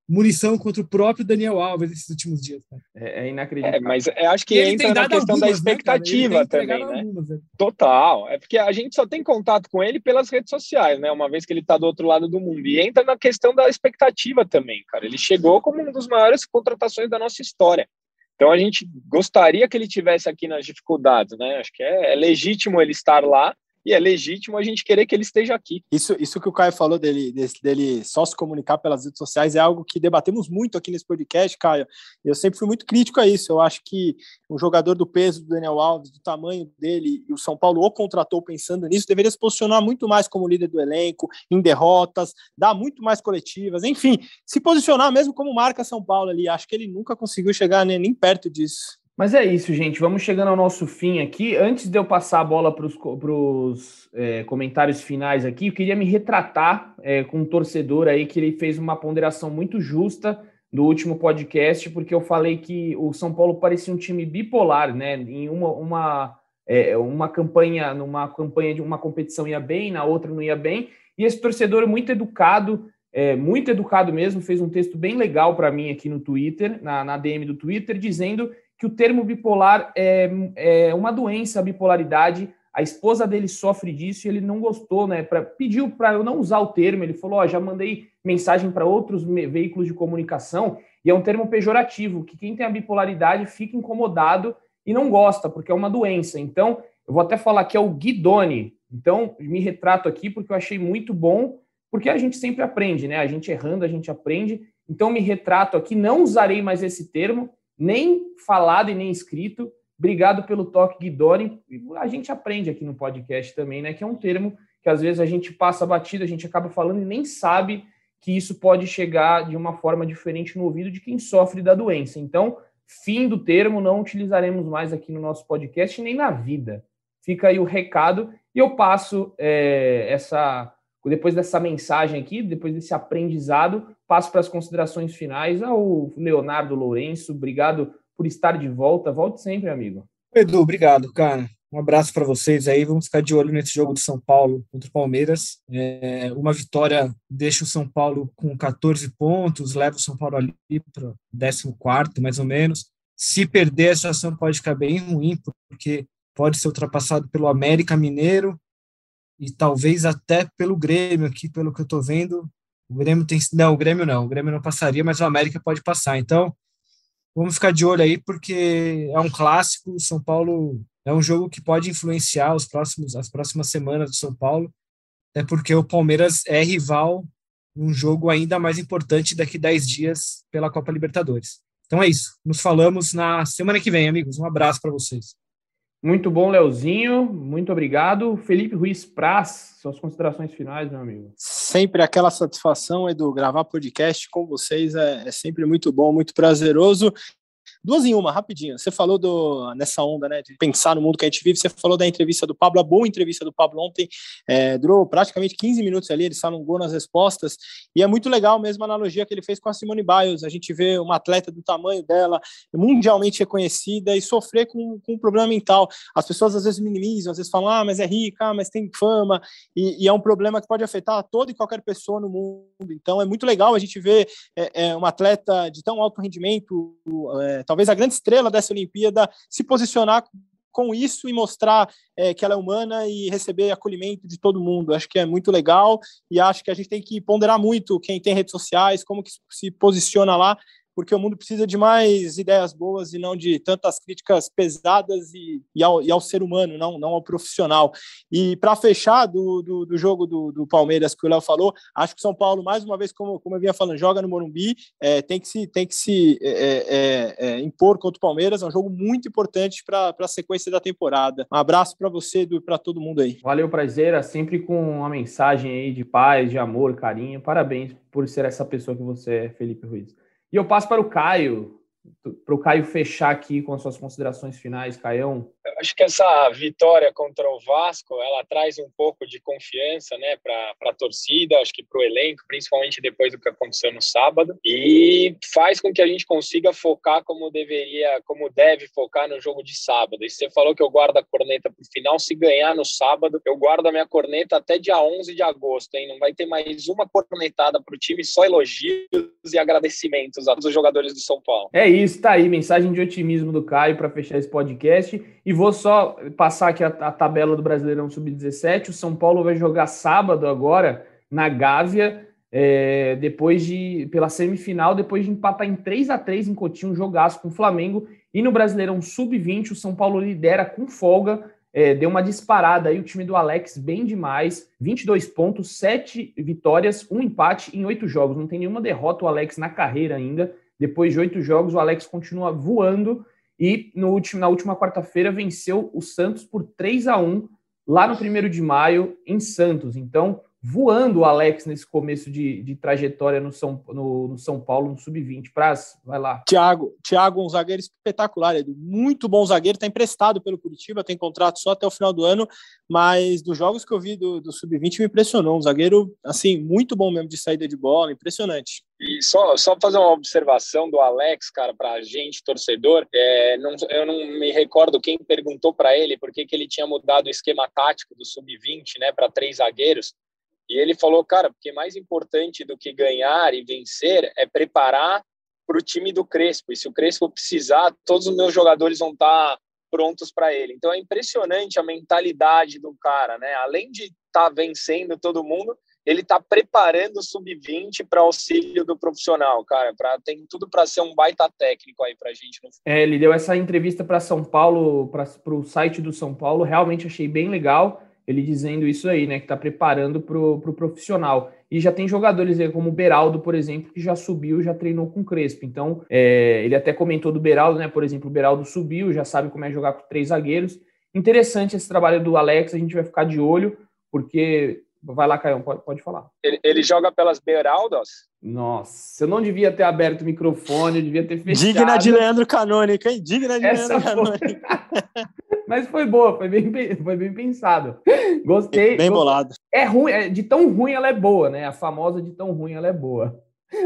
munição contra o próprio Daniel Alves nesses últimos dias. É, é, inacreditável. É, mas eu acho que entra na questão algumas, da né, expectativa né, também, né? Algumas, é. Total. É porque a gente só tem contato com ele pelas redes sociais, né? Uma vez que ele está do outro lado do mundo. E entra na questão da expectativa também, cara. Ele chegou como uma das maiores contratações da nossa história. Então a gente gostaria que ele tivesse aqui nas dificuldades, né? Acho que é, é legítimo ele estar lá, e é legítimo a gente querer que ele esteja aqui. Isso, isso que o Caio falou dele, dele só se comunicar pelas redes sociais é algo que debatemos muito aqui nesse podcast, Caio. Eu sempre fui muito crítico a isso. Eu acho que um jogador do peso do Daniel Alves, do tamanho dele, e o São Paulo o contratou pensando nisso, deveria se posicionar muito mais como líder do elenco, em derrotas, dar muito mais coletivas, enfim, se posicionar mesmo como marca São Paulo ali. Acho que ele nunca conseguiu chegar nem, nem perto disso. Mas é isso, gente. Vamos chegando ao nosso fim aqui. Antes de eu passar a bola para os é, comentários finais aqui, eu queria me retratar é, com um torcedor aí que ele fez uma ponderação muito justa do último podcast, porque eu falei que o São Paulo parecia um time bipolar, né? Em uma, uma, é, uma campanha, numa campanha de uma competição ia bem, na outra não ia bem. E esse torcedor muito educado, é, muito educado mesmo, fez um texto bem legal para mim aqui no Twitter, na, na DM do Twitter, dizendo que o termo bipolar é, é uma doença, a bipolaridade. A esposa dele sofre disso e ele não gostou, né? Pra, pediu para eu não usar o termo. Ele falou: Ó, já mandei mensagem para outros veículos de comunicação e é um termo pejorativo, que quem tem a bipolaridade fica incomodado e não gosta, porque é uma doença. Então, eu vou até falar que é o Guidoni. Então, me retrato aqui porque eu achei muito bom, porque a gente sempre aprende, né? A gente errando, a gente aprende. Então, me retrato aqui, não usarei mais esse termo nem falado e nem escrito. Obrigado pelo toque, Guidoni. A gente aprende aqui no podcast também, né? Que é um termo que às vezes a gente passa batido, a gente acaba falando e nem sabe que isso pode chegar de uma forma diferente no ouvido de quem sofre da doença. Então, fim do termo, não utilizaremos mais aqui no nosso podcast nem na vida. Fica aí o recado e eu passo é, essa depois dessa mensagem aqui, depois desse aprendizado, passo para as considerações finais ao Leonardo Lourenço. Obrigado por estar de volta. Volte sempre, amigo. Edu, obrigado, cara. Um abraço para vocês aí. Vamos ficar de olho nesse jogo de São Paulo contra o Palmeiras. É, uma vitória deixa o São Paulo com 14 pontos, leva o São Paulo ali para 14, mais ou menos. Se perder, a situação pode ficar bem ruim, porque pode ser ultrapassado pelo América Mineiro e talvez até pelo Grêmio aqui, pelo que eu estou vendo. O Grêmio tem. Não, o Grêmio não. O Grêmio não passaria, mas o América pode passar. Então, vamos ficar de olho aí, porque é um clássico. O São Paulo é um jogo que pode influenciar os próximos, as próximas semanas do São Paulo. É porque o Palmeiras é rival um jogo ainda mais importante daqui 10 dias pela Copa Libertadores. Então é isso. Nos falamos na semana que vem, amigos. Um abraço para vocês. Muito bom, Leozinho. Muito obrigado. Felipe Ruiz Praz, suas considerações finais, meu amigo. Sempre aquela satisfação, Edu, gravar podcast com vocês é, é sempre muito bom, muito prazeroso. Duas em uma, rapidinho. Você falou do, nessa onda, né, de pensar no mundo que a gente vive. Você falou da entrevista do Pablo, a boa entrevista do Pablo ontem. É, durou praticamente 15 minutos ali, ele alongou nas respostas. E é muito legal mesmo a analogia que ele fez com a Simone Biles. A gente vê uma atleta do tamanho dela, mundialmente reconhecida, e sofrer com, com um problema mental. As pessoas às vezes minimizam, às vezes falam, ah, mas é rica, ah, mas tem fama. E, e é um problema que pode afetar toda e qualquer pessoa no mundo. Então é muito legal a gente ver é, é, uma atleta de tão alto rendimento. É, talvez a grande estrela dessa Olimpíada, se posicionar com isso e mostrar é, que ela é humana e receber acolhimento de todo mundo. Acho que é muito legal e acho que a gente tem que ponderar muito quem tem redes sociais, como que se posiciona lá, porque o mundo precisa de mais ideias boas e não de tantas críticas pesadas e, e, ao, e ao, ser humano, não, não ao profissional. E para fechar do, do, do jogo do, do, Palmeiras que o Léo falou, acho que São Paulo, mais uma vez, como, como eu vinha falando, joga no Morumbi, é, tem que se, tem que se é, é, é impor contra o Palmeiras, é um jogo muito importante para a sequência da temporada. Um abraço para você e para todo mundo aí. Valeu, prazer, sempre com uma mensagem aí de paz, de amor, carinho. Parabéns por ser essa pessoa que você é, Felipe Ruiz. E eu passo para o Caio, para o Caio fechar aqui com as suas considerações finais, Caião. Acho que essa vitória contra o Vasco, ela traz um pouco de confiança, né, para a torcida, acho que para o elenco, principalmente depois do que aconteceu no sábado, e faz com que a gente consiga focar como deveria, como deve focar no jogo de sábado. E você falou que eu guardo a corneta para o final, se ganhar no sábado, eu guardo a minha corneta até dia 11 de agosto, hein? Não vai ter mais uma cornetada para o time, só elogios e agradecimentos a todos os jogadores do São Paulo. É isso, tá aí, mensagem de otimismo do Caio para fechar esse podcast. E vou só passar aqui a, a tabela do Brasileirão Sub-17. O São Paulo vai jogar sábado agora na Gávea, é, depois de pela semifinal, depois de empatar em 3 a 3 em Cotinho, um jogaço com o Flamengo. E no Brasileirão Sub-20, o São Paulo lidera com folga é, deu uma disparada aí, o time do Alex bem demais, 22 pontos, 7 vitórias, um empate em 8 jogos, não tem nenhuma derrota o Alex na carreira ainda, depois de 8 jogos o Alex continua voando e no último, na última quarta-feira venceu o Santos por 3 a 1 lá no primeiro de maio em Santos, então voando o Alex nesse começo de, de trajetória no São, no, no São Paulo, no Sub-20. Praz, vai lá. Thiago, Thiago, um zagueiro espetacular, Edu. Muito bom zagueiro, está emprestado pelo Curitiba, tem contrato só até o final do ano, mas dos jogos que eu vi do, do Sub-20 me impressionou. Um zagueiro, assim, muito bom mesmo de saída de bola, impressionante. E só, só fazer uma observação do Alex, cara, para a gente, torcedor. É, não, eu não me recordo quem perguntou para ele por que, que ele tinha mudado o esquema tático do Sub-20 né, para três zagueiros. E ele falou, cara, porque mais importante do que ganhar e vencer é preparar para o time do Crespo. E se o Crespo precisar, todos os meus jogadores vão estar tá prontos para ele. Então é impressionante a mentalidade do cara, né? Além de estar tá vencendo todo mundo, ele está preparando o sub-20 para auxílio do profissional, cara. Pra, tem tudo para ser um baita técnico aí para a gente. No... É, ele deu essa entrevista para São Paulo, para o site do São Paulo. Realmente achei bem legal ele dizendo isso aí, né? Que está preparando para o pro profissional. E já tem jogadores aí, como o Beraldo, por exemplo, que já subiu, já treinou com o Crespo. Então, é, ele até comentou do Beraldo, né? Por exemplo, o Beraldo subiu, já sabe como é jogar com três zagueiros. Interessante esse trabalho do Alex, a gente vai ficar de olho, porque. Vai lá, Caio, pode, pode falar. Ele, ele joga pelas Beraldas? Nossa, eu não devia ter aberto o microfone, eu devia ter fechado. Digna de Leandro Canônico, hein? Digna de Essa Leandro Canônico. [laughs] Mas foi boa, foi bem, foi bem pensado. Gostei. Bem bolado. É ruim, é, de tão ruim ela é boa, né? A famosa de tão ruim ela é boa.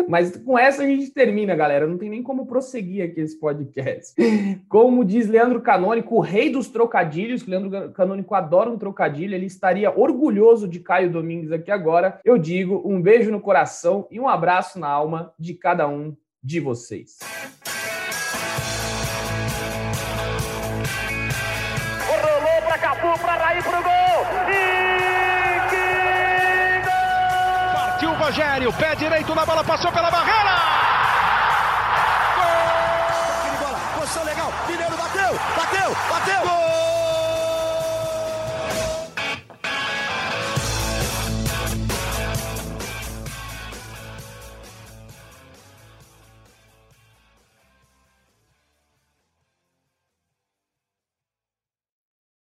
Mas com essa a gente termina, galera. Não tem nem como prosseguir aqui esse podcast. Como diz Leandro Canônico, o rei dos trocadilhos, que Leandro Canônico adora um trocadilho, ele estaria orgulhoso de Caio Domingues aqui agora. Eu digo um beijo no coração e um abraço na alma de cada um de vocês. Rogério, pé direito na bola, passou pela barreira.